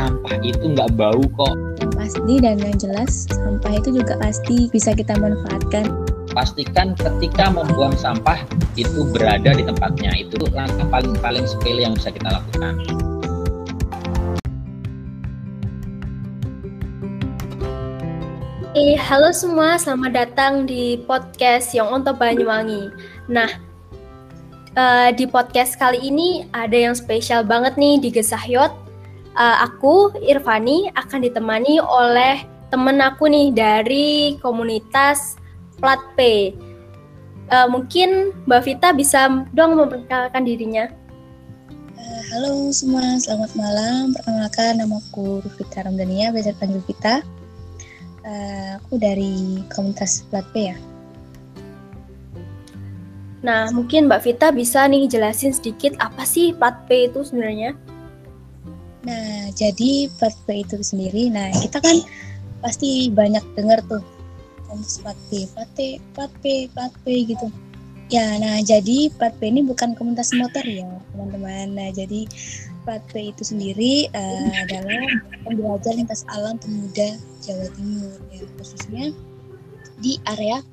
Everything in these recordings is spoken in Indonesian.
sampah itu nggak bau kok. Pasti dan yang jelas sampah itu juga pasti bisa kita manfaatkan. Pastikan ketika membuang sampah itu berada di tempatnya. Itu langkah paling paling sepele yang bisa kita lakukan. Eh, halo semua, selamat datang di podcast Yang Untuk Banyuwangi. Nah, uh, di podcast kali ini ada yang spesial banget nih di Gesahyot. Uh, aku, Irvani, akan ditemani oleh temen aku nih dari komunitas Plat P. Uh, mungkin Mbak Vita bisa dong memperkenalkan dirinya. Uh, halo semua, selamat malam. Perkenalkan nama aku Rufita Ramdania, biasa panggil Vita uh, aku dari komunitas Plat P ya. Nah, mungkin Mbak Vita bisa nih jelasin sedikit apa sih Plat P itu sebenarnya? Nah, jadi Plat P itu sendiri, nah kita kan pasti banyak dengar tuh komunitas Plat P, Plat P, Plat P, Plat P gitu. Ya, nah jadi Plat P ini bukan komunitas motor ya, teman-teman. Nah, jadi Plat P itu sendiri uh, adalah pembelajar lintas alam pemuda Jawa Timur ya khususnya di area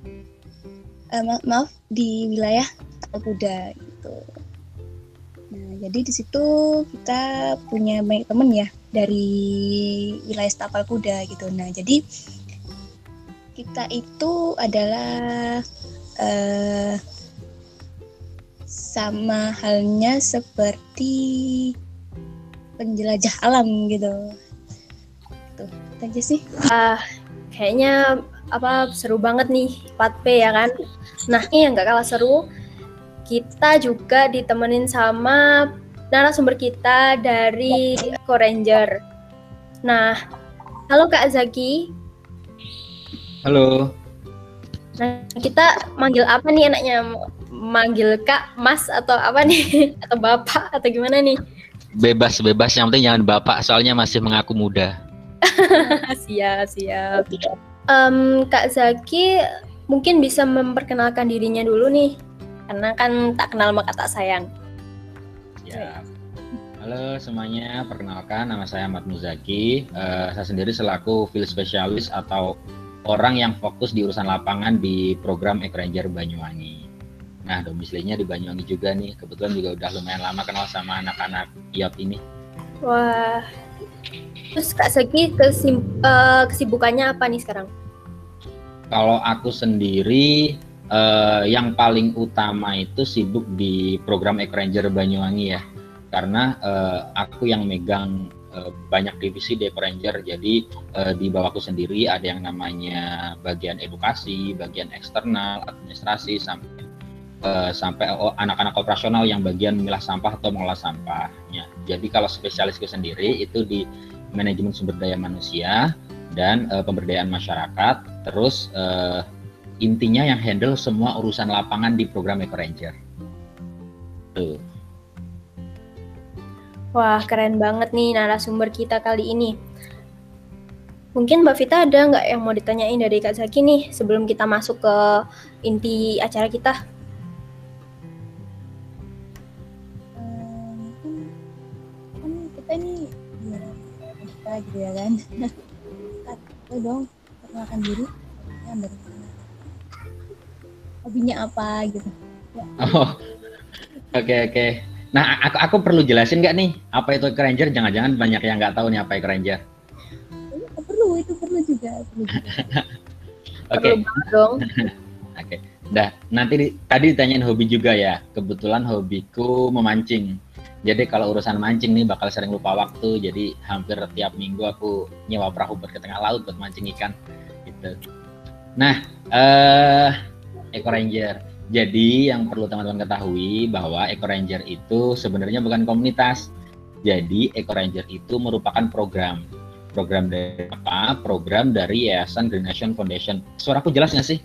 uh, ma maaf di wilayah Kuda gitu. Jadi di situ kita punya banyak temen ya dari wilayah Tapal Kuda gitu. Nah jadi kita itu adalah uh, sama halnya seperti penjelajah alam gitu. Tuh aja sih. Ah kayaknya apa seru banget nih 4P ya kan? Nah ini yang gak kalah seru kita juga ditemenin sama narasumber kita dari Eco Ranger. Nah halo Kak Zaki. Halo. Nah kita manggil apa nih enaknya? Manggil Kak Mas atau apa nih? Atau Bapak atau gimana nih? Bebas bebas. Yang penting jangan bapak soalnya masih mengaku muda. Siap siap. Um, kak Zaki mungkin bisa memperkenalkan dirinya dulu nih karena kan tak kenal maka tak sayang ya halo semuanya perkenalkan nama saya Ahmad Muzaki uh, saya sendiri selaku field specialist atau orang yang fokus di urusan lapangan di program Ekranger Banyuwangi Nah, domisilinya di Banyuwangi juga nih. Kebetulan juga udah lumayan lama kenal sama anak-anak IAP ini. Wah. Terus Kak Segi kesim, uh, kesibukannya apa nih sekarang? Kalau aku sendiri uh, yang paling utama itu sibuk di program Eco Banyuwangi ya. Karena uh, aku yang megang uh, banyak divisi di Eco Jadi uh, di bawahku sendiri ada yang namanya bagian edukasi, bagian eksternal, administrasi sampai uh, sampai anak-anak operasional yang bagian memilah sampah atau mengolah sampah. Ya. Jadi kalau spesialisku sendiri itu di manajemen sumber daya manusia dan uh, pemberdayaan masyarakat. Terus uh, intinya yang handle semua urusan lapangan di program Eco Ranger. Tuh. Wah keren banget nih narasumber kita kali ini. Mungkin Mbak Vita ada nggak yang mau ditanyain dari Kak Zaki nih sebelum kita masuk ke inti acara kita? kita nih gimana kita gitu ya kan kita dong perkenalkan diri ya dari hobinya apa gitu ya. oh oke okay, oke okay. nah aku aku perlu jelasin nggak nih apa itu Ranger jangan-jangan banyak yang nggak tahu nih apa itu Ranger oh, perlu itu perlu juga perlu oke okay. dong oke okay. Dah, nanti di, tadi ditanyain hobi juga ya. Kebetulan hobiku memancing. Jadi kalau urusan mancing nih bakal sering lupa waktu. Jadi hampir tiap minggu aku nyewa perahu buat ke tengah laut buat mancing ikan. Gitu. Nah, eh Eco Ranger. Jadi yang perlu teman-teman ketahui bahwa Eco Ranger itu sebenarnya bukan komunitas. Jadi Eco Ranger itu merupakan program. Program dari apa? Program dari Yayasan Green Nation Foundation. Suaraku jelas nggak sih?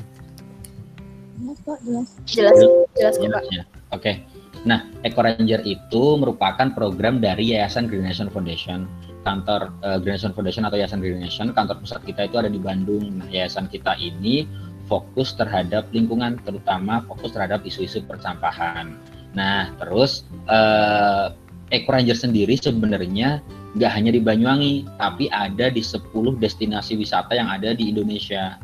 Jelas kok, jelas. Jelas, jelas, jelas ya. Oke. Okay. Nah, Eco Ranger itu merupakan program dari Yayasan Green Nation Foundation. Kantor uh, Green Nation Foundation atau Yayasan Green Nation, kantor pusat kita itu ada di Bandung. Nah, yayasan kita ini fokus terhadap lingkungan, terutama fokus terhadap isu-isu persampahan. Nah, terus uh, Eco Ranger sendiri sebenarnya nggak hanya di Banyuwangi, tapi ada di 10 destinasi wisata yang ada di Indonesia.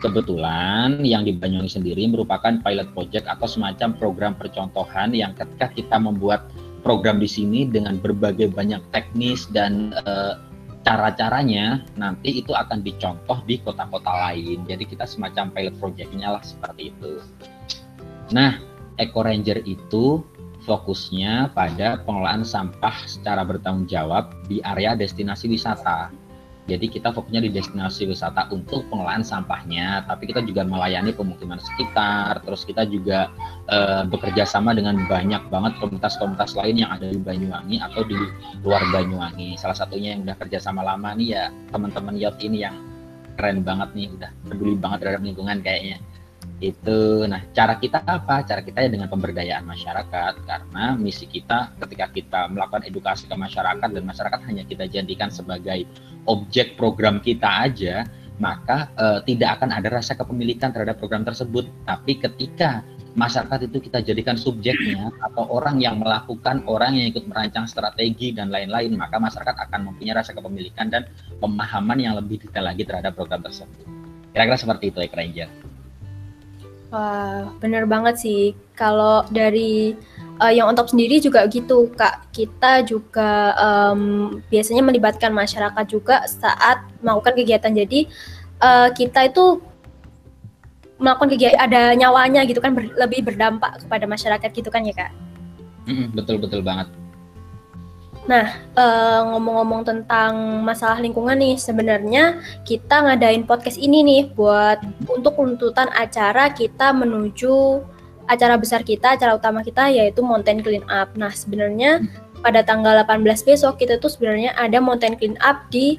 Kebetulan yang di Banyuwangi sendiri merupakan pilot project atau semacam program percontohan yang ketika kita membuat program di sini dengan berbagai banyak teknis dan uh, cara-caranya nanti itu akan dicontoh di kota-kota lain. Jadi kita semacam pilot projectnya lah seperti itu. Nah, Eco Ranger itu fokusnya pada pengelolaan sampah secara bertanggung jawab di area destinasi wisata. Jadi kita fokusnya di destinasi wisata untuk pengelolaan sampahnya, tapi kita juga melayani pemukiman sekitar. Terus kita juga e, bekerja sama dengan banyak banget komunitas-komunitas lain yang ada di Banyuwangi atau di luar Banyuwangi. Salah satunya yang udah kerja sama lama nih ya teman-teman yacht ini yang keren banget nih, udah peduli banget terhadap lingkungan kayaknya itu nah cara kita apa? Cara kita ya dengan pemberdayaan masyarakat. Karena misi kita ketika kita melakukan edukasi ke masyarakat dan masyarakat hanya kita jadikan sebagai objek program kita aja maka uh, tidak akan ada rasa kepemilikan terhadap program tersebut. Tapi ketika masyarakat itu kita jadikan subjeknya atau orang yang melakukan orang yang ikut merancang strategi dan lain-lain maka masyarakat akan mempunyai rasa kepemilikan dan pemahaman yang lebih detail lagi terhadap program tersebut. Kira-kira seperti itu ya Ranger. Wah, bener banget sih. Kalau dari uh, yang on top sendiri juga gitu, Kak. Kita juga um, biasanya melibatkan masyarakat juga saat melakukan kegiatan. Jadi uh, kita itu melakukan kegiatan ada nyawanya gitu kan ber, lebih berdampak kepada masyarakat gitu kan ya, Kak? Mm -mm, betul betul banget. Nah, uh, ngomong-ngomong tentang masalah lingkungan nih, sebenarnya kita ngadain podcast ini nih buat untuk tuntutan acara kita menuju acara besar kita, acara utama kita yaitu Mountain Clean Up. Nah, sebenarnya pada tanggal 18 besok kita tuh sebenarnya ada Mountain Clean Up di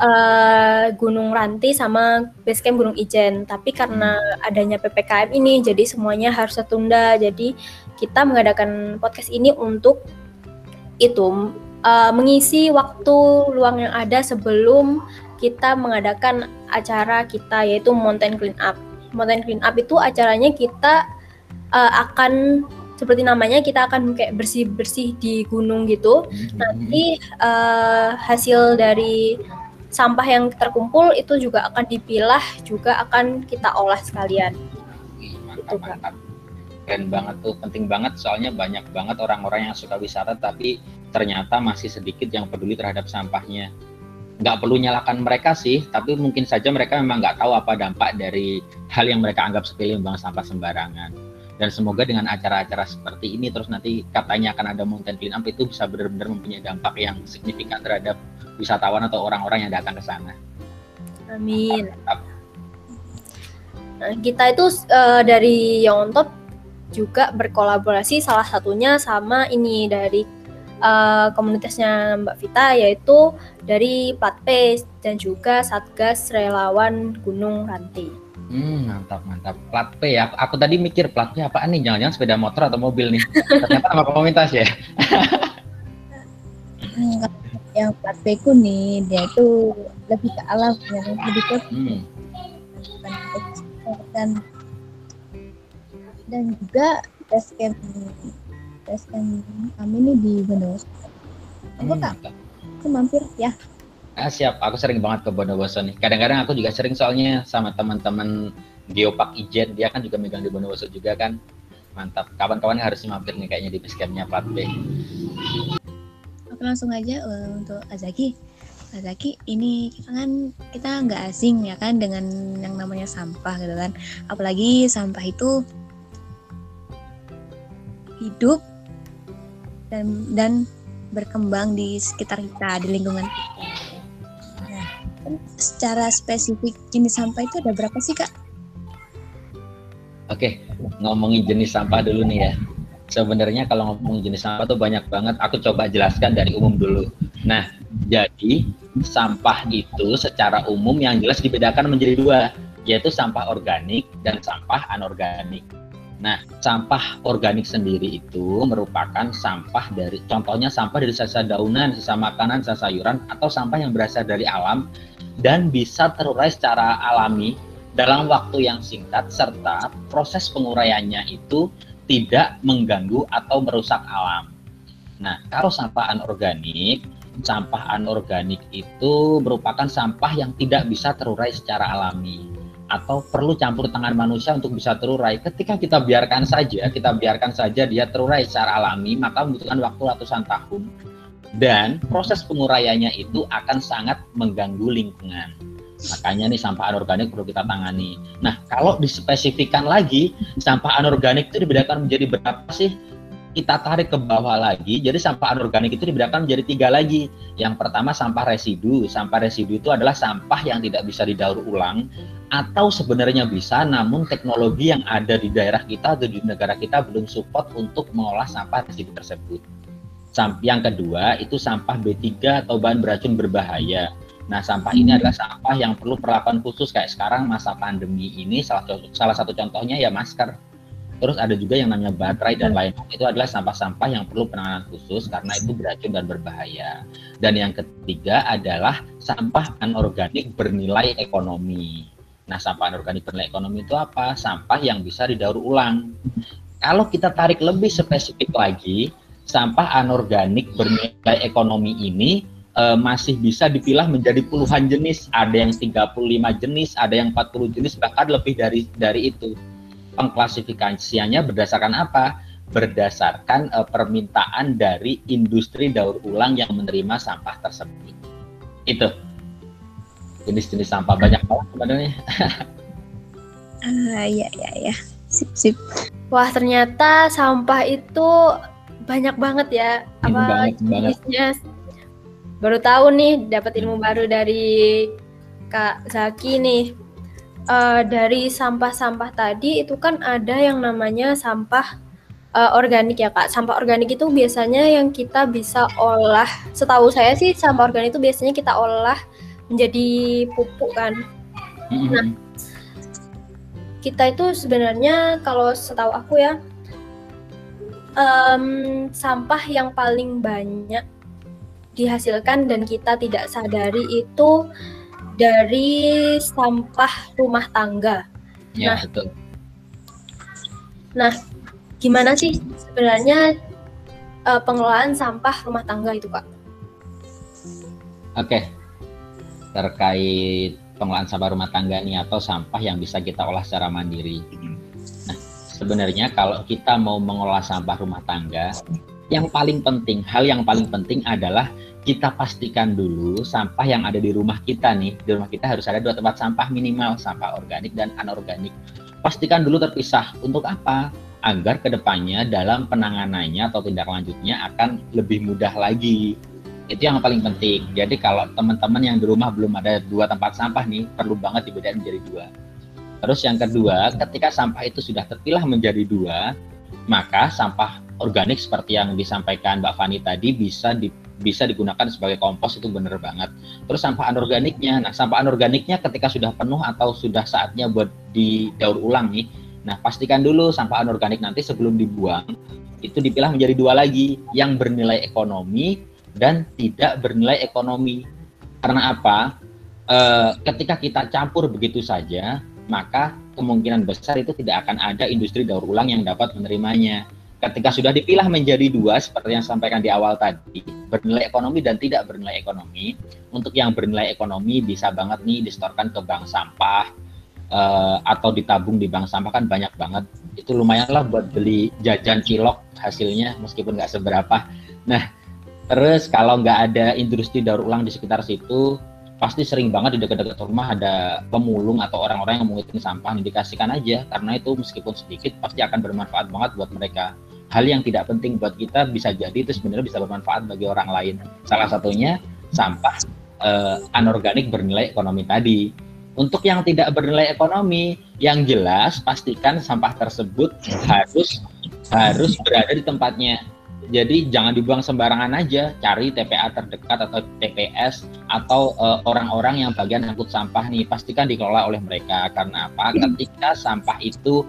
uh, Gunung Ranti sama Basecamp Gunung Ijen. Tapi karena adanya PPKM ini jadi semuanya harus tertunda. Jadi kita mengadakan podcast ini untuk itu uh, mengisi waktu luang yang ada sebelum kita mengadakan acara kita yaitu Mountain Clean Up. Mountain Clean Up itu acaranya kita uh, akan seperti namanya kita akan kayak bersih-bersih di gunung gitu. Mm-hmm. Nanti uh, hasil dari sampah yang terkumpul itu juga akan dipilah juga akan kita olah sekalian. Mantap, mantap. Keren banget tuh, penting banget soalnya banyak banget orang-orang yang suka wisata tapi ternyata masih sedikit yang peduli terhadap sampahnya. Nggak perlu nyalakan mereka sih, tapi mungkin saja mereka memang nggak tahu apa dampak dari hal yang mereka anggap sepele membuang sampah sembarangan. Dan semoga dengan acara-acara seperti ini terus nanti katanya akan ada mountain clean up itu bisa benar-benar mempunyai dampak yang signifikan terhadap wisatawan atau orang-orang yang datang ke sana. Amin. Nah, kita itu uh, dari Young Top juga berkolaborasi salah satunya sama ini dari uh, komunitasnya Mbak Vita yaitu dari Platpace dan juga Satgas Relawan Gunung Ranti. Hmm, mantap mantap. Plat P ya. Aku, aku tadi mikir plat P apaan nih? Jangan-jangan sepeda motor atau mobil nih. Ternyata nama komunitas ya. yang plat P nih dia itu lebih ke alam ya, lebih ke hmm. dan dan juga basecamp kan kami nih di Bondowoso. Aku hmm. kak, aku mampir ya. Ah, siap, aku sering banget ke Bondowoso nih. Kadang-kadang aku juga sering soalnya sama teman-teman Geopark Ijen, dia kan juga megang di Bondowoso juga kan. Mantap, kawan-kawan harus mampir nih kayaknya di basecampnya plat B. Oke langsung aja uh, untuk Azaki. Azaki, ini kita kan kita nggak asing ya kan dengan yang namanya sampah gitu kan. Apalagi sampah itu hidup dan dan berkembang di sekitar kita di lingkungan kita. Nah, secara spesifik jenis sampah itu ada berapa sih kak? Oke, ngomongin jenis sampah dulu nih ya. Sebenarnya kalau ngomongin jenis sampah tuh banyak banget. Aku coba jelaskan dari umum dulu. Nah, jadi sampah itu secara umum yang jelas dibedakan menjadi dua, yaitu sampah organik dan sampah anorganik. Nah, sampah organik sendiri itu merupakan sampah dari contohnya sampah dari sisa daunan, sisa makanan, sisa sayuran atau sampah yang berasal dari alam dan bisa terurai secara alami dalam waktu yang singkat serta proses penguraiannya itu tidak mengganggu atau merusak alam. Nah, kalau sampah anorganik, sampah anorganik itu merupakan sampah yang tidak bisa terurai secara alami atau perlu campur tangan manusia untuk bisa terurai. Ketika kita biarkan saja, kita biarkan saja dia terurai secara alami, maka membutuhkan waktu ratusan tahun dan proses penguraiannya itu akan sangat mengganggu lingkungan. Makanya nih sampah anorganik perlu kita tangani. Nah, kalau dispesifikkan lagi, sampah anorganik itu dibedakan menjadi berapa sih? Kita tarik ke bawah lagi, jadi sampah anorganik itu dibedakan menjadi tiga lagi. Yang pertama sampah residu. Sampah residu itu adalah sampah yang tidak bisa didaur ulang atau sebenarnya bisa, namun teknologi yang ada di daerah kita atau di negara kita belum support untuk mengolah sampah residu tersebut. Yang kedua itu sampah B3 atau bahan beracun berbahaya. Nah, sampah ini adalah sampah yang perlu perlakuan khusus kayak sekarang masa pandemi ini salah satu salah satu contohnya ya masker. Terus ada juga yang namanya baterai dan lain lain itu adalah sampah-sampah yang perlu penanganan khusus karena itu beracun dan berbahaya. Dan yang ketiga adalah sampah anorganik bernilai ekonomi. Nah, sampah anorganik bernilai ekonomi itu apa? Sampah yang bisa didaur ulang. Kalau kita tarik lebih spesifik lagi, sampah anorganik bernilai ekonomi ini uh, masih bisa dipilah menjadi puluhan jenis. Ada yang 35 jenis, ada yang 40 jenis, bahkan lebih dari dari itu. Pengklasifikasiannya berdasarkan apa? Berdasarkan uh, permintaan dari industri daur ulang yang menerima sampah tersebut. Itu jenis-jenis sampah banyak banget sebenarnya. Ah, iya iya iya. Sip sip. Wah, ternyata sampah itu banyak banget ya. Apa jenisnya baru tahu nih dapat ilmu baru dari Kak Zaki nih. Uh, dari sampah-sampah tadi itu kan ada yang namanya sampah uh, organik ya kak. Sampah organik itu biasanya yang kita bisa olah. Setahu saya sih sampah organik itu biasanya kita olah menjadi pupuk kan. Mm-hmm. Nah, kita itu sebenarnya kalau setahu aku ya um, sampah yang paling banyak dihasilkan dan kita tidak sadari itu dari sampah rumah tangga. Ya, nah, betul. Nah, gimana sih sebenarnya uh, pengelolaan sampah rumah tangga itu, Kak? Oke. Terkait pengelolaan sampah rumah tangga ini atau sampah yang bisa kita olah secara mandiri. Nah, sebenarnya kalau kita mau mengolah sampah rumah tangga, yang paling penting, hal yang paling penting adalah kita pastikan dulu sampah yang ada di rumah kita nih. Di rumah kita harus ada dua tempat sampah minimal, sampah organik dan anorganik. Pastikan dulu terpisah. Untuk apa? Agar ke depannya dalam penanganannya atau tindak lanjutnya akan lebih mudah lagi. Itu yang paling penting. Jadi kalau teman-teman yang di rumah belum ada dua tempat sampah nih, perlu banget dibedain menjadi dua. Terus yang kedua, ketika sampah itu sudah terpilah menjadi dua, maka sampah organik seperti yang disampaikan Mbak Fani tadi bisa di, bisa digunakan sebagai kompos itu benar banget. Terus sampah anorganiknya, nah sampah anorganiknya ketika sudah penuh atau sudah saatnya buat didaur ulang nih, nah pastikan dulu sampah anorganik nanti sebelum dibuang itu dipilah menjadi dua lagi yang bernilai ekonomi dan tidak bernilai ekonomi. Karena apa? E, ketika kita campur begitu saja, maka kemungkinan besar itu tidak akan ada industri daur ulang yang dapat menerimanya ketika sudah dipilah menjadi dua seperti yang sampaikan di awal tadi bernilai ekonomi dan tidak bernilai ekonomi untuk yang bernilai ekonomi bisa banget nih distorkan ke bank sampah uh, atau ditabung di bank sampah kan banyak banget. Itu lumayan lah buat beli jajan cilok hasilnya meskipun nggak seberapa. Nah terus kalau nggak ada industri daur ulang di sekitar situ pasti sering banget di dekat-dekat rumah ada pemulung atau orang-orang yang mengutin sampah dikasihkan aja karena itu meskipun sedikit pasti akan bermanfaat banget buat mereka hal yang tidak penting buat kita bisa jadi itu sebenarnya bisa bermanfaat bagi orang lain. Salah satunya sampah uh, anorganik bernilai ekonomi tadi. Untuk yang tidak bernilai ekonomi, yang jelas pastikan sampah tersebut harus harus berada di tempatnya. Jadi jangan dibuang sembarangan aja, cari TPA terdekat atau TPS atau eh, orang-orang uh, yang bagian angkut sampah nih, pastikan dikelola oleh mereka. Karena apa? Ketika sampah itu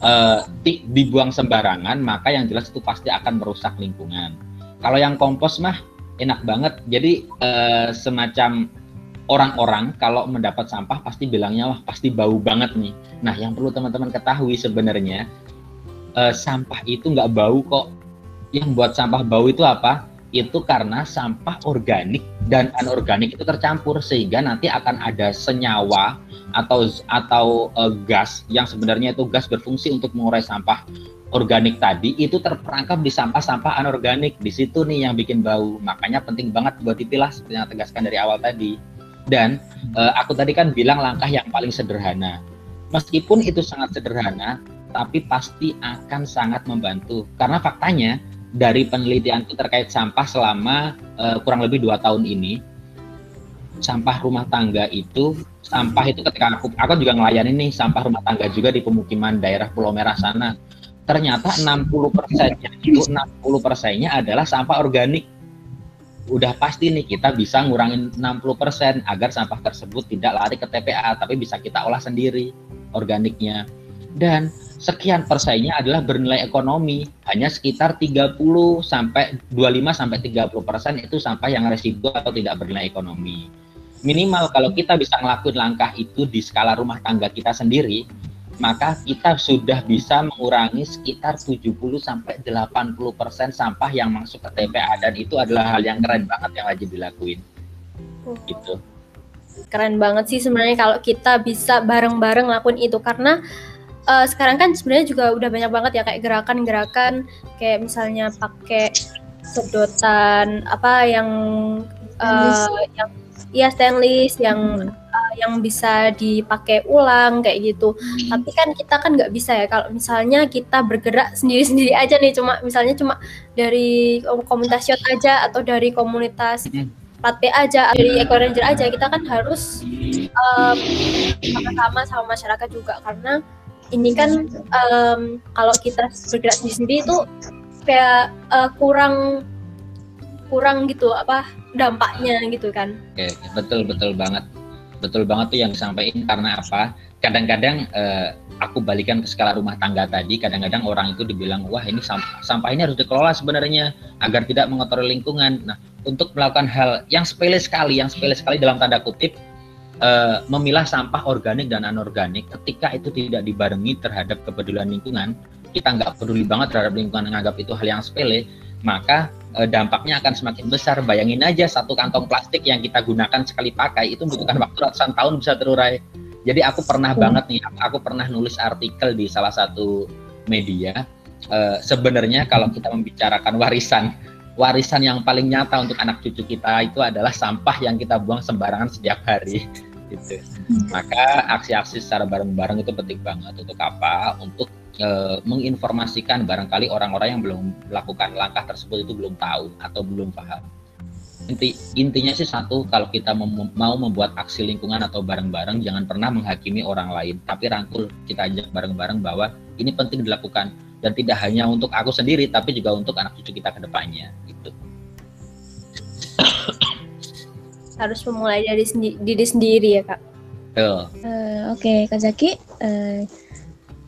uh, dibuang sembarangan, maka yang jelas itu pasti akan merusak lingkungan. Kalau yang kompos mah enak banget. Jadi uh, semacam orang-orang kalau mendapat sampah pasti bilangnya wah pasti bau banget nih. Nah yang perlu teman-teman ketahui sebenarnya uh, sampah itu nggak bau kok. Yang buat sampah bau itu apa? Itu karena sampah organik dan anorganik itu tercampur sehingga nanti akan ada senyawa atau atau uh, gas yang sebenarnya itu gas berfungsi untuk mengurai sampah organik tadi itu terperangkap di sampah-sampah anorganik. Di situ nih yang bikin bau. Makanya penting banget buat dipilah seperti yang tegaskan dari awal tadi. Dan uh, aku tadi kan bilang langkah yang paling sederhana. Meskipun itu sangat sederhana, tapi pasti akan sangat membantu. Karena faktanya dari penelitian itu terkait sampah selama uh, kurang lebih dua tahun ini, sampah rumah tangga itu sampah itu ketika aku aku juga ngelayani nih sampah rumah tangga juga di pemukiman daerah Pulau Merah sana ternyata 60 persennya itu 60 persennya adalah sampah organik. Udah pasti nih kita bisa ngurangin 60 persen agar sampah tersebut tidak lari ke TPA, tapi bisa kita olah sendiri organiknya. Dan sekian persennya adalah bernilai ekonomi, hanya sekitar 30 sampai 25 sampai 30 persen itu sampah yang residu atau tidak bernilai ekonomi. Minimal kalau kita bisa ngelakuin langkah itu di skala rumah tangga kita sendiri, maka kita sudah bisa mengurangi sekitar 70 sampai 80% sampah yang masuk ke TPA dan itu adalah hal yang keren banget yang wajib dilakuin. Gitu. Keren banget sih sebenarnya kalau kita bisa bareng-bareng lakuin itu karena uh, sekarang kan sebenarnya juga udah banyak banget ya kayak gerakan-gerakan kayak misalnya pakai sedotan apa yang uh, yang ya stainless yang hmm uh, yang bisa dipakai ulang kayak gitu. Hmm. Tapi kan kita kan nggak bisa ya kalau misalnya kita bergerak sendiri-sendiri aja nih cuma misalnya cuma dari komunitas shot aja atau dari komunitas hmm. plat aja dari Eco Ranger aja kita kan harus um, sama-sama sama masyarakat juga karena ini kan um, kalau kita bergerak sendiri-sendiri itu kayak uh, kurang kurang gitu apa dampaknya gitu kan. Oke, betul betul banget. Betul banget tuh yang disampaikan karena apa? Kadang-kadang uh, aku balikan ke skala rumah tangga tadi kadang-kadang orang itu dibilang wah ini sampah, sampah ini harus dikelola sebenarnya agar tidak mengotori lingkungan. Nah untuk melakukan hal yang sepele sekali yang sepele sekali dalam tanda kutip uh, memilah sampah organik dan anorganik ketika itu tidak dibarengi terhadap kepedulian lingkungan kita nggak peduli banget terhadap lingkungan menganggap itu hal yang sepele maka e, dampaknya akan semakin besar. Bayangin aja satu kantong plastik yang kita gunakan sekali pakai itu membutuhkan waktu ratusan tahun bisa terurai. Jadi aku pernah hmm. banget nih, aku pernah nulis artikel di salah satu media. E, sebenarnya kalau kita membicarakan warisan, warisan yang paling nyata untuk anak cucu kita itu adalah sampah yang kita buang sembarangan setiap hari. Gitu. Hmm. Maka aksi-aksi secara bareng-bareng itu penting banget untuk apa? Untuk e, menginformasikan barangkali orang-orang yang belum melakukan langkah tersebut itu belum tahu atau belum paham. Inti, intinya sih satu, kalau kita mem mau membuat aksi lingkungan atau bareng-bareng, jangan pernah menghakimi orang lain, tapi rangkul kita ajak bareng-bareng bahwa ini penting dilakukan dan tidak hanya untuk aku sendiri, tapi juga untuk anak cucu kita ke depannya. Gitu. Harus memulai dari sendi diri sendiri ya kak. Uh, Oke, okay. Kak Zaki, uh,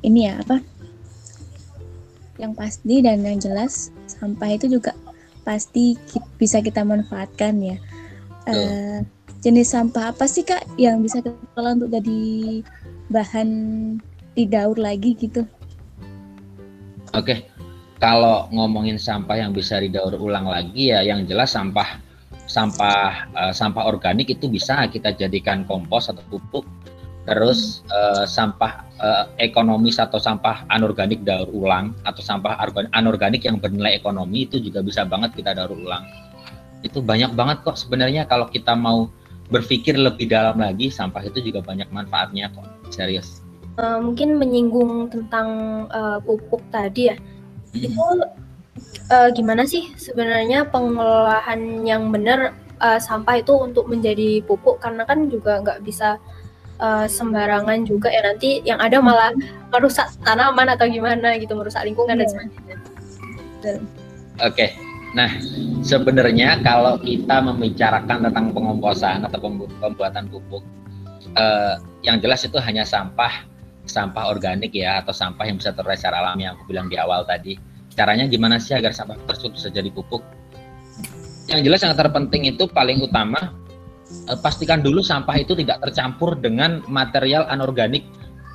ini ya apa? yang pasti dan yang jelas sampah itu juga pasti bisa kita manfaatkan ya. Uh, jenis sampah apa sih kak yang bisa kita kelola untuk jadi bahan didaur lagi gitu? Oke, okay. kalau ngomongin sampah yang bisa didaur ulang lagi ya, yang jelas sampah sampah uh, sampah organik itu bisa kita jadikan kompos atau pupuk. Terus uh, sampah uh, ekonomis atau sampah anorganik daur ulang atau sampah anorganik yang bernilai ekonomi itu juga bisa banget kita daur ulang. Itu banyak banget kok sebenarnya kalau kita mau berpikir lebih dalam lagi sampah itu juga banyak manfaatnya kok. Serius. Uh, mungkin menyinggung tentang uh, pupuk tadi ya. Hmm. itu uh, gimana sih sebenarnya pengolahan yang benar uh, sampah itu untuk menjadi pupuk karena kan juga nggak bisa uh, sembarangan juga ya nanti yang ada malah merusak tanaman atau gimana gitu merusak lingkungan yeah. dan iya. sebagainya. Oke, okay. nah sebenarnya kalau kita membicarakan tentang pengomposan atau pembuatan pupuk, uh, yang jelas itu hanya sampah sampah organik ya atau sampah yang bisa terurai secara alami yang aku bilang di awal tadi. Caranya gimana sih agar sampah tersebut bisa jadi pupuk? Yang jelas yang terpenting itu paling utama uh, pastikan dulu sampah itu tidak tercampur dengan material anorganik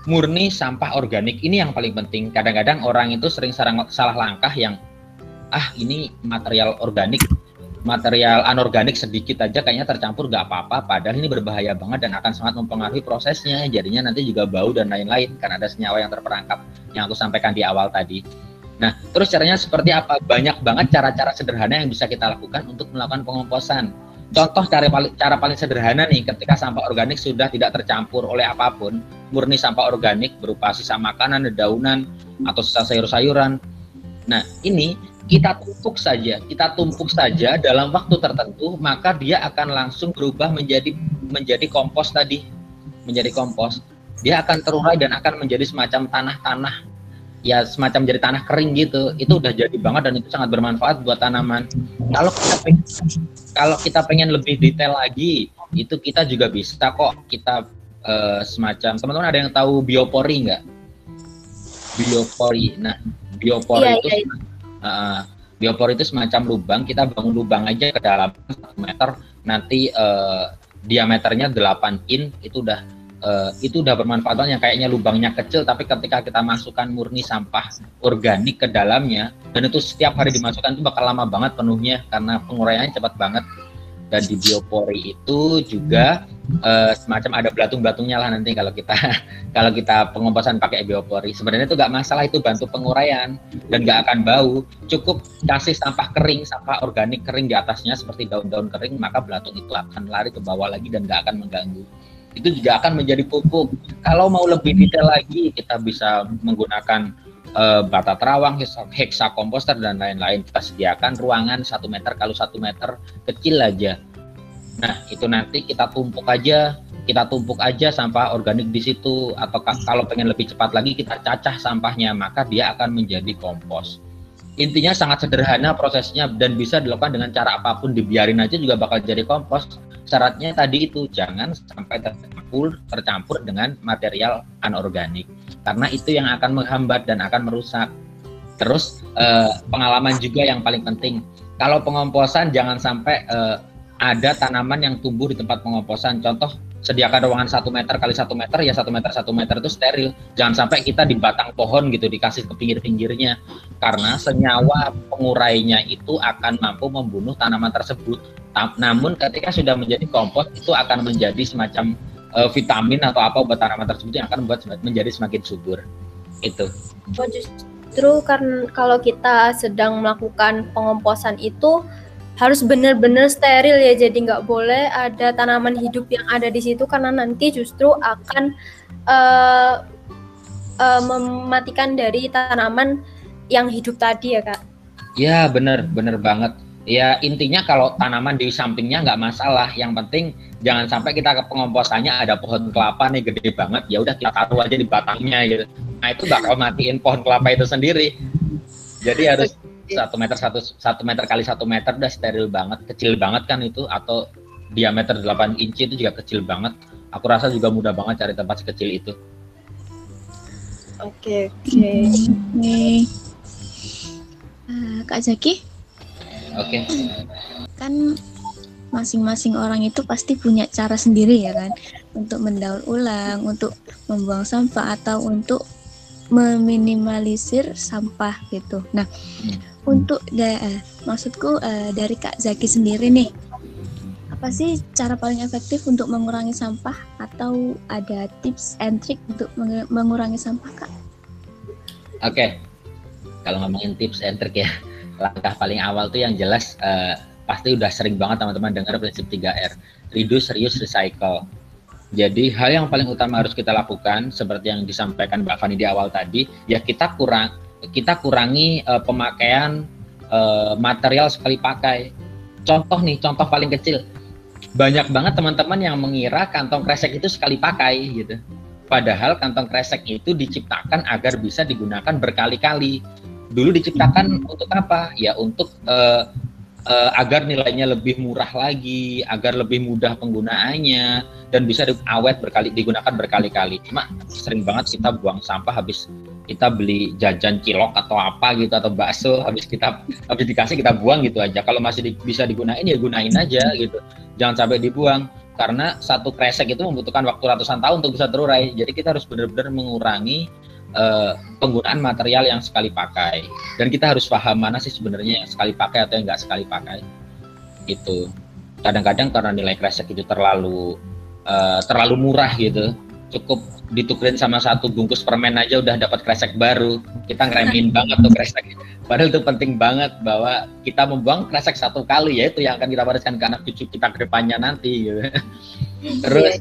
murni sampah organik. Ini yang paling penting. Kadang-kadang orang itu sering salah langkah yang ah ini material organik. Material anorganik sedikit aja kayaknya tercampur gak apa-apa. Padahal ini berbahaya banget dan akan sangat mempengaruhi prosesnya. Jadinya nanti juga bau dan lain-lain karena ada senyawa yang terperangkap yang aku sampaikan di awal tadi nah terus caranya seperti apa? Banyak banget cara-cara sederhana yang bisa kita lakukan untuk melakukan pengomposan. Contoh cara paling cara paling sederhana nih ketika sampah organik sudah tidak tercampur oleh apa pun murni sampah organik berupa sisa makanan dedaunan atau sisa sayur-sayuran. Nah ini kita tumpuk saja, kita tumpuk saja dalam waktu tertentu, maka dia akan langsung berubah menjadi menjadi kompos tadi, menjadi kompos. Dia akan terurai dan akan menjadi semacam tanah-tanah, ya semacam jadi tanah kering gitu. Itu udah jadi banget dan itu sangat bermanfaat buat tanaman. Kalau kita pengen, kalau kita pengen lebih detail lagi, itu kita juga bisa kok kita uh, semacam teman-teman ada yang tahu biopori nggak? Biopori. Nah, biopori iya, itu iya, iya Uh, biopor itu semacam lubang, kita bangun lubang aja ke dalam satu meter, nanti uh, diameternya 8 in itu udah uh, itu udah bermanfaat yang kayaknya lubangnya kecil tapi ketika kita masukkan murni sampah organik ke dalamnya dan itu setiap hari dimasukkan itu bakal lama banget penuhnya karena penguraiannya cepat banget. Dan di biopori itu juga uh, semacam ada belatung-belatungnya lah nanti kalau kita kalau kita pengomposan pakai biopori. Sebenarnya itu nggak masalah itu bantu penguraian dan nggak akan bau. Cukup kasih sampah kering sampah organik kering di atasnya seperti daun-daun kering maka belatung itu akan lari ke bawah lagi dan nggak akan mengganggu itu juga akan menjadi pupuk kalau mau lebih detail lagi kita bisa menggunakan uh, bata terawang, hexa komposter dan lain-lain. Kita sediakan ruangan satu meter kalau satu meter kecil aja. Nah itu nanti kita tumpuk aja, kita tumpuk aja sampah organik di situ. Atau kalau pengen lebih cepat lagi kita cacah sampahnya, maka dia akan menjadi kompos. Intinya sangat sederhana prosesnya dan bisa dilakukan dengan cara apa pun dibiarin aja juga bakal jadi kompos. Syaratnya tadi itu jangan sampai tercampur tercampur dengan material anorganik karena itu yang akan menghambat dan akan merusak. Terus eh, pengalaman juga yang paling penting. Kalau pengomposan jangan sampai eh, ada tanaman yang tumbuh di tempat pengomposan. Contoh sediakan ruangan satu meter kali satu meter ya satu meter satu meter itu steril. Jangan sampai kita di batang pohon gitu dikasih ke pinggir-pinggirnya. Karena senyawa pengurainya itu akan mampu membunuh tanaman tersebut. Namun ketika sudah menjadi kompos itu akan menjadi semacam uh, vitamin atau apa buat tanaman tersebut yang akan membuat menjadi semakin subur. Itu. Oh, justru kan kalau kita sedang melakukan pengomposan itu harus benar-benar steril ya. Jadi nggak boleh ada tanaman hidup yang ada di situ karena nanti justru akan uh, uh, mematikan dari tanaman yang hidup tadi ya kak. Ya benar benar banget. Ya intinya kalau tanaman di sampingnya nggak masalah. Yang penting jangan sampai kita ke pengomposannya ada pohon kelapa nih gede banget. Ya udah kita taruh aja di batangnya gitu. Nah itu bakal matiin pohon kelapa itu sendiri. Jadi harus satu meter satu satu meter kali satu meter udah steril banget kecil banget kan itu atau diameter 8 inci itu juga kecil banget. Aku rasa juga mudah banget cari tempat sekecil itu. Oke oke. Uh, kak Zaki? Oke. Okay. kan masing-masing orang itu pasti punya cara sendiri ya kan? Untuk mendaur ulang untuk membuang sampah atau untuk meminimalisir sampah gitu. Nah, hmm. untuk da uh, maksudku uh, dari Kak Zaki sendiri nih, apa sih cara paling efektif untuk mengurangi sampah atau ada tips and trick untuk meng mengurangi sampah Kak? Oke, okay. kalau ngomongin tips and trick ya, langkah paling awal tuh yang jelas uh, pasti udah sering banget teman-teman dengar prinsip 3R, reduce, reuse, recycle jadi hal yang paling utama harus kita lakukan seperti yang disampaikan Mbak Fani di awal tadi, ya kita kurang kita kurangi uh, pemakaian uh, material sekali pakai. Contoh nih, contoh paling kecil. Banyak banget teman-teman yang mengira kantong kresek itu sekali pakai gitu. Padahal kantong kresek itu diciptakan agar bisa digunakan berkali-kali. Dulu diciptakan untuk apa? Ya untuk uh, uh, agar nilainya lebih murah lagi, agar lebih mudah penggunaannya dan bisa awet berkali digunakan berkali-kali. Cuma sering banget kita buang sampah habis kita beli jajan cilok atau apa gitu atau bakso habis kita habis dikasih kita buang gitu aja. Kalau masih di, bisa digunain ya gunain aja gitu. Jangan sampai dibuang karena satu kresek itu membutuhkan waktu ratusan tahun untuk bisa terurai. Jadi kita harus benar-benar mengurangi uh, penggunaan material yang sekali pakai. Dan kita harus paham mana sih sebenarnya yang sekali pakai atau yang nggak sekali pakai. Itu kadang-kadang karena nilai kresek itu terlalu uh, terlalu murah gitu cukup ditukerin sama satu bungkus permen aja udah dapat kresek baru. Kita ngeremin banget tuh kresek. Padahal itu penting banget bahwa kita membuang kresek satu kali ya itu yang akan kita wariskan ke anak cucu kita ke depannya nanti gitu. terus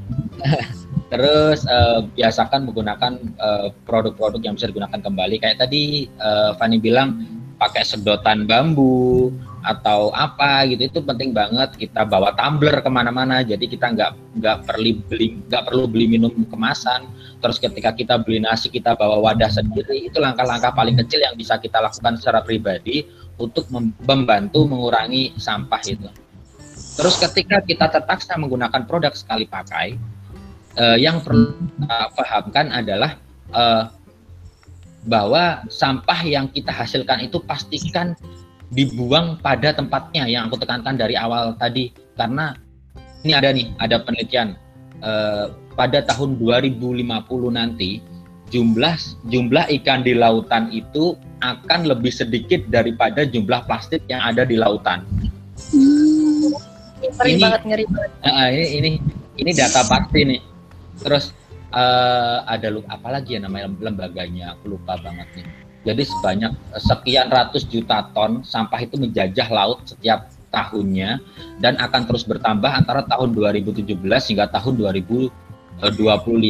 terus uh, biasakan menggunakan eh, produk-produk yang bisa digunakan kembali. Kayak tadi uh, Fanny bilang pakai sedotan bambu atau apa gitu. Itu penting banget. Kita bawa tumbler ke mana-mana. Jadi kita nggak nggak perlu beli nggak perlu beli minum kemasan. Terus ketika kita beli nasi kita bawa wadah sendiri. Itu langkah-langkah paling kecil yang bisa kita lakukan secara pribadi untuk membantu mengurangi sampah itu. Terus ketika kita terpaksa menggunakan produk sekali pakai eh, yang perlu kita pahamkan adalah eh, bahwa sampah yang kita hasilkan itu pastikan dibuang pada tempatnya yang aku tekankan dari awal tadi karena ini ada nih ada penelitian uh, pada tahun 2050 nanti jumlah jumlah ikan di lautan itu akan lebih sedikit daripada jumlah plastik yang ada di lautan. Hmm, ini banget ngeri banget. Uh, ini ini ini data pasti nih. Terus uh, ada apa lagi ya namanya lembaganya? Aku lupa banget nih jadi sebanyak sekian ratus juta ton sampah itu menjajah laut setiap tahunnya dan akan terus bertambah antara tahun 2017 hingga tahun 2025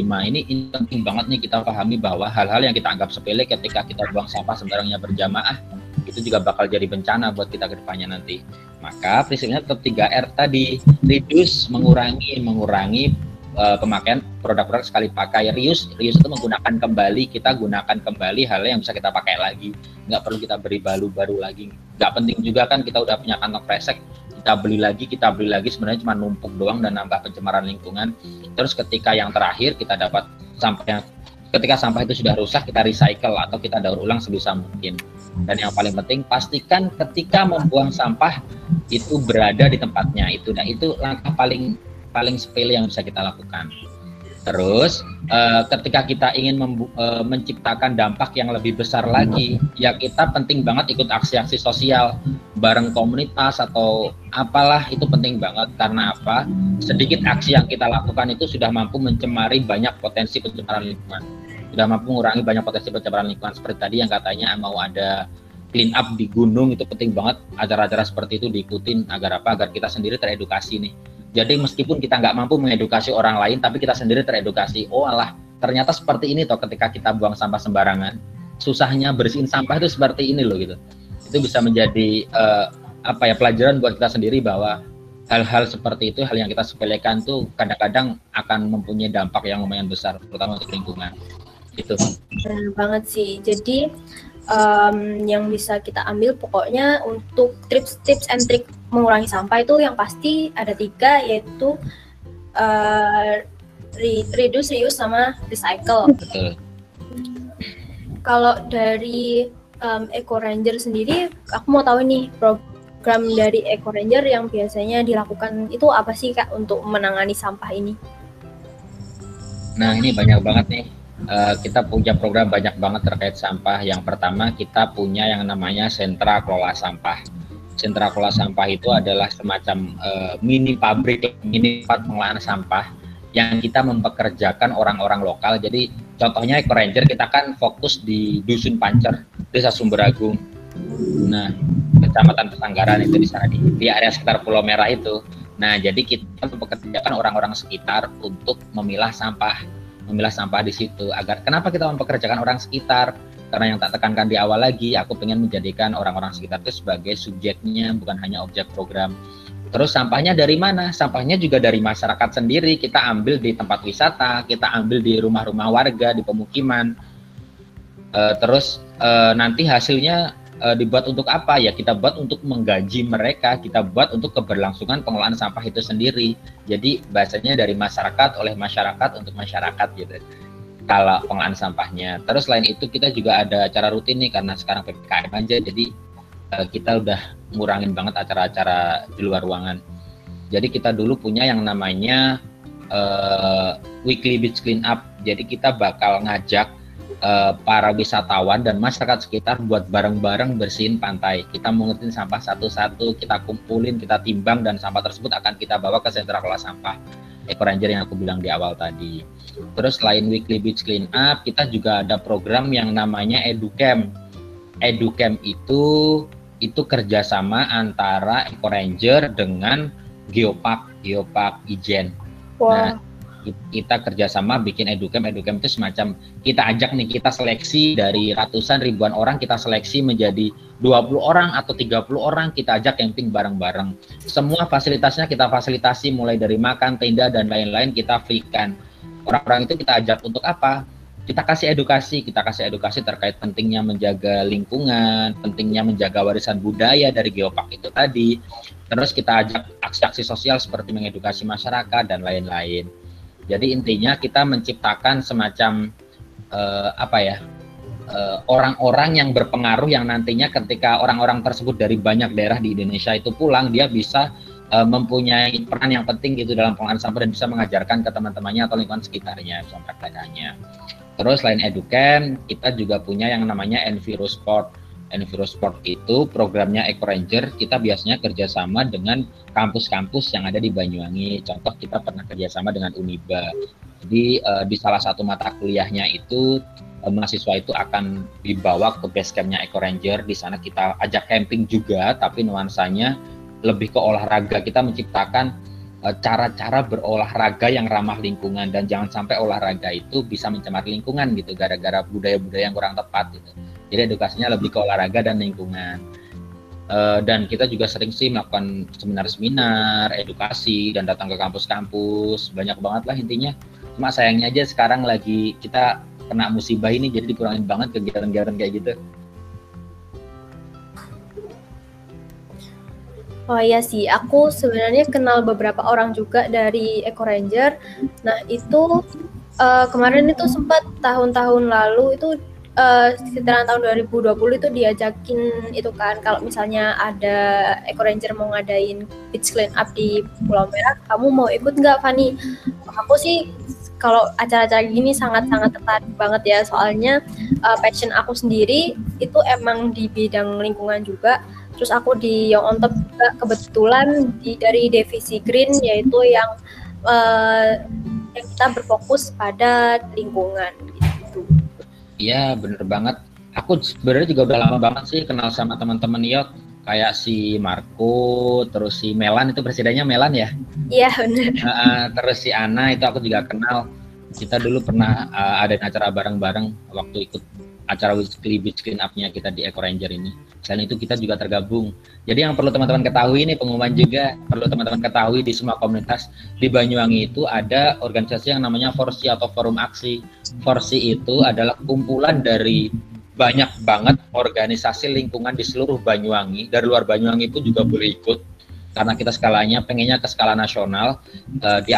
ini, ini penting banget nih kita pahami bahwa hal-hal yang kita anggap sepele ketika kita buang sampah sembarangnya berjamaah itu juga bakal jadi bencana buat kita ke depannya nanti. Maka prinsipnya tetap 3R tadi, reduce, mengurangi, mengurangi uh, pemakaian produk-produk sekali pakai. Reuse reuse itu menggunakan kembali kita gunakan kembali hal yang bisa kita pakai lagi. Nggak perlu kita beri baru-baru lagi. Nggak penting juga kan kita udah punya kantong kresek kita beli lagi kita beli lagi sebenarnya cuma numpuk doang dan nambah pencemaran lingkungan. Terus ketika yang terakhir kita dapat sampah ketika sampah itu sudah rusak kita recycle atau kita daur ulang sebisa mungkin. Dan yang paling penting pastikan ketika membuang sampah itu berada di tempatnya itu. Dan itu langkah paling paling sepele yang bisa kita lakukan. Terus uh, ketika kita ingin uh, menciptakan dampak yang lebih besar lagi, ya kita penting banget ikut aksi-aksi sosial bareng komunitas atau apalah itu penting banget karena apa? Sedikit aksi yang kita lakukan itu sudah mampu mencemari banyak potensi pencemaran lingkungan. Sudah mampu mengurangi banyak potensi pencemaran lingkungan seperti tadi yang katanya mau ada clean up di gunung itu penting banget acara-acara seperti itu diikutin agar apa? Agar kita sendiri teredukasi nih jadi meskipun kita nggak mampu mengedukasi orang lain, tapi kita sendiri teredukasi. Oh alah, ternyata seperti ini toh ketika kita buang sampah sembarangan. Susahnya bersihin sampah itu seperti ini loh gitu. Itu bisa menjadi uh, apa ya pelajaran buat kita sendiri bahwa hal-hal seperti itu, hal yang kita sepelekan tuh kadang-kadang akan mempunyai dampak yang lumayan besar, terutama untuk lingkungan. Itu. Benar banget sih. Jadi um, yang bisa kita ambil pokoknya untuk tips-tips and trick mengurangi sampah itu yang pasti ada tiga yaitu uh, re reduce, reuse sama recycle. Kalau dari um, Eco Ranger sendiri, aku mau tahu nih program dari Eco Ranger yang biasanya dilakukan itu apa sih kak untuk menangani sampah ini? Nah ini banyak banget nih. Uh, kita punya program banyak banget terkait sampah. Yang pertama kita punya yang namanya sentra kelola sampah sentra kelola sampah itu adalah semacam uh, mini pabrik, mini tempat pengolahan sampah yang kita mempekerjakan orang-orang lokal. Jadi contohnya Eco Ranger kita kan fokus di Dusun Pancer, Desa Sumberagung. Nah, Kecamatan Pesanggaran itu di sana di, di area sekitar Pulau Merah itu. Nah, jadi kita mempekerjakan orang-orang sekitar untuk memilah sampah, memilah sampah di situ. Agar kenapa kita mempekerjakan orang sekitar? Karena yang tak tekankan di awal lagi aku pengen menjadikan orang-orang sekitar itu sebagai subjeknya bukan hanya objek program. Terus sampahnya dari mana? Sampahnya juga dari masyarakat sendiri. Kita ambil di tempat wisata kita ambil di rumah-rumah warga di pemukiman. E, terus e, nanti hasilnya e, dibuat untuk apa? Ya kita buat untuk menggaji mereka kita buat untuk keberlangsungan pengelolaan sampah itu sendiri. Jadi bahasanya dari masyarakat oleh masyarakat untuk masyarakat gitu skala pengelolaan sampahnya. Terus selain itu kita juga ada acara rutin nih karena sekarang PPKM aja jadi uh, kita udah ngurangin banget acara-acara di luar ruangan. Jadi kita dulu punya yang namanya uh, weekly beach clean up. Jadi kita bakal ngajak uh, para wisatawan dan masyarakat sekitar buat bareng-bareng bersihin pantai. Kita mengerti sampah satu-satu, kita kumpulin, kita timbang dan sampah tersebut akan kita bawa ke sentra kelola sampah Eco Ranger yang aku bilang di awal tadi. Terus selain weekly beach clean up, kita juga ada program yang namanya Educamp. Educamp itu itu kerjasama antara Eco Ranger dengan Geopark, Geopark Ijen. Wow. Nah, kita kerjasama bikin educamp educamp itu semacam kita ajak nih kita seleksi dari ratusan ribuan orang kita seleksi menjadi 20 orang atau 30 orang kita ajak camping bareng-bareng semua fasilitasnya kita fasilitasi mulai dari makan tenda dan lain-lain kita freekan orang-orang itu kita ajak untuk apa kita kasih edukasi, kita kasih edukasi terkait pentingnya menjaga lingkungan, pentingnya menjaga warisan budaya dari geopark itu tadi. Terus kita ajak aksi-aksi sosial seperti mengedukasi masyarakat dan lain-lain. Jadi intinya kita menciptakan semacam uh, apa ya eh, orang-orang yang berpengaruh yang nantinya ketika orang-orang tersebut dari banyak daerah di Indonesia itu pulang dia bisa uh, mempunyai peran yang penting gitu dalam pengelolaan sampah dan bisa mengajarkan ke teman-temannya atau lingkungan sekitarnya bisa mempraktekannya. Terus selain educamp kita juga punya yang namanya Envirosport Envirosport itu programnya Eco Ranger kita biasanya kerjasama dengan kampus-kampus yang ada di Banyuwangi. Contoh kita pernah kerjasama dengan Uniba. Jadi uh, di salah satu mata kuliahnya itu uh, mahasiswa itu akan dibawa ke base campnya Eco Ranger. Di sana kita ajak camping juga, tapi nuansanya lebih ke olahraga. Kita menciptakan eh, cara-cara berolahraga yang ramah lingkungan dan jangan sampai olahraga itu bisa mencemari lingkungan gitu gara-gara budaya-budaya yang kurang tepat gitu. Jadi edukasinya lebih ke olahraga dan lingkungan. Uh, dan kita juga sering sih melakukan seminar-seminar, edukasi dan datang ke kampus-kampus, banyak banget lah intinya. Cuma sayangnya aja sekarang lagi kita kena musibah ini jadi dikurangin banget kegiatan-kegiatan kayak gitu. Oh iya sih, aku sebenarnya kenal beberapa orang juga dari Eco Ranger. Nah itu uh, kemarin itu sempat tahun-tahun lalu itu uh, sekitaran tahun 2020 itu diajakin itu kan kalau misalnya ada Eco Ranger mau ngadain beach clean up di Pulau Merah, kamu mau ikut nggak Fani? Aku sih kalau acara-acara gini sangat-sangat tertarik banget ya soalnya uh, passion aku sendiri itu emang di bidang lingkungan juga terus aku di Young on Top juga kebetulan di dari divisi green yaitu yang uh, yang kita berfokus pada lingkungan Iya bener banget. Aku sebenarnya juga udah lama banget sih kenal sama teman-teman Yok kayak si Marco, terus si Melan itu presidennya Melan ya? Iya benar. Uh, terus si Ana itu aku juga kenal. Kita dulu pernah uh, ada acara bareng-bareng waktu ikut acara weekly beach clean up-nya kita di Eco Ranger ini. Selain itu kita juga tergabung. Jadi yang perlu teman-teman ketahui ini pengumuman juga perlu teman-teman ketahui di semua komunitas di Banyuwangi itu ada organisasi yang namanya Forsi atau Forum Aksi. Forsi itu adalah kumpulan dari banyak banget organisasi lingkungan di seluruh Banyuwangi. Dari luar Banyuwangi pun juga boleh ikut karena kita skalanya pengennya ke skala nasional uh, di,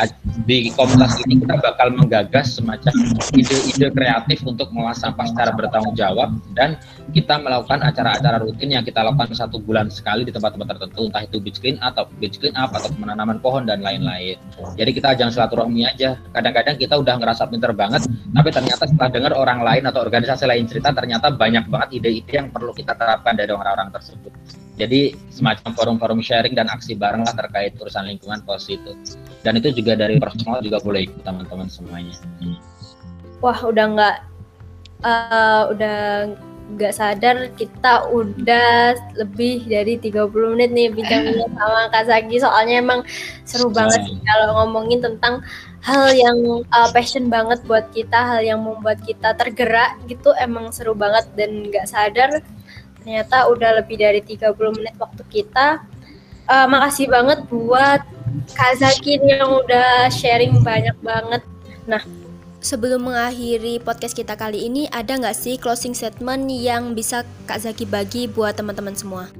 di komunitas ini kita bakal menggagas semacam ide-ide kreatif untuk mengolah sampah secara bertanggung jawab dan kita melakukan acara-acara rutin yang kita lakukan satu bulan sekali di tempat-tempat tertentu entah itu beach clean atau beach clean up atau penanaman pohon dan lain-lain. Jadi kita jangan silaturahmi aja. Kadang-kadang kita udah ngerasa pinter banget tapi ternyata setelah dengar orang lain atau organisasi lain cerita ternyata banyak banget ide-ide yang perlu kita terapkan dari orang-orang tersebut jadi semacam forum-forum sharing dan aksi bareng lah terkait urusan lingkungan pos itu. Dan itu juga dari personal juga boleh ikut teman-teman semuanya. Wah udah nggak uh, udah nggak sadar kita udah lebih dari 30 menit nih bincang sama Kak Zaki soalnya emang seru banget sih kalau ngomongin tentang hal yang uh, passion banget buat kita, hal yang membuat kita tergerak gitu emang seru banget dan nggak sadar ternyata udah lebih dari 30 menit waktu kita. Uh, makasih banget buat Kak Zakin yang udah sharing banyak banget. Nah, sebelum mengakhiri podcast kita kali ini, ada nggak sih closing statement yang bisa Kak Zaki bagi buat teman-teman semua?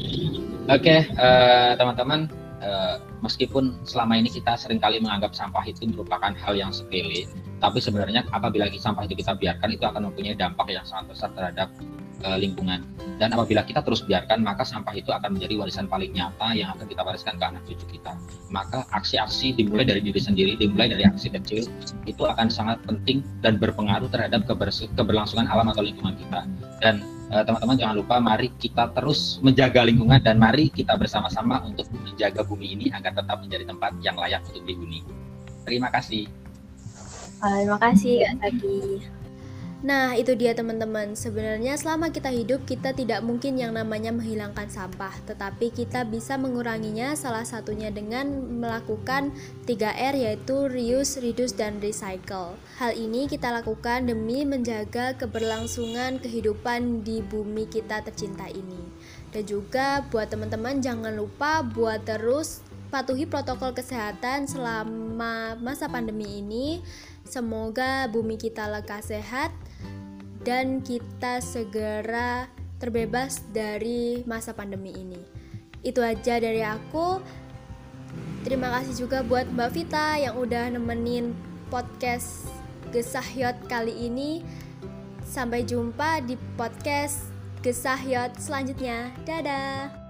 Oke, okay, uh, eh, teman-teman, uh, meskipun selama ini kita sering kali menganggap sampah itu merupakan hal yang sepele, tapi sebenarnya apabila sampah itu kita biarkan, itu akan mempunyai dampak yang sangat besar terhadap uh, lingkungan. Dan apabila kita terus biarkan, maka sampah itu akan menjadi warisan paling nyata yang akan kita wariskan ke anak cucu kita. Maka aksi-aksi dimulai dari diri sendiri, dimulai dari aksi kecil, itu akan sangat penting dan berpengaruh terhadap keberlangsungan alam atau lingkungan kita. Dan eh, teman-teman uh, jangan lupa, mari kita terus menjaga lingkungan dan mari kita bersama-sama untuk menjaga bumi ini agar tetap menjadi tempat yang layak untuk dihuni. Terima kasih. Terima kasih Kak. Nah, itu dia teman-teman. Sebenarnya selama kita hidup, kita tidak mungkin yang namanya menghilangkan sampah, tetapi kita bisa menguranginya salah satunya dengan melakukan 3R yaitu reuse, reduce, dan recycle. Hal ini kita lakukan demi menjaga keberlangsungan kehidupan di bumi kita tercinta ini. Dan juga buat teman-teman jangan lupa buat terus patuhi protokol kesehatan selama masa pandemi ini. Semoga bumi kita lekas sehat dan kita segera terbebas dari masa pandemi ini. Itu aja dari aku. Terima kasih juga buat Mbak Vita yang udah nemenin podcast Gesahyot kali ini. Sampai jumpa di podcast Gesahyot selanjutnya. Dadah.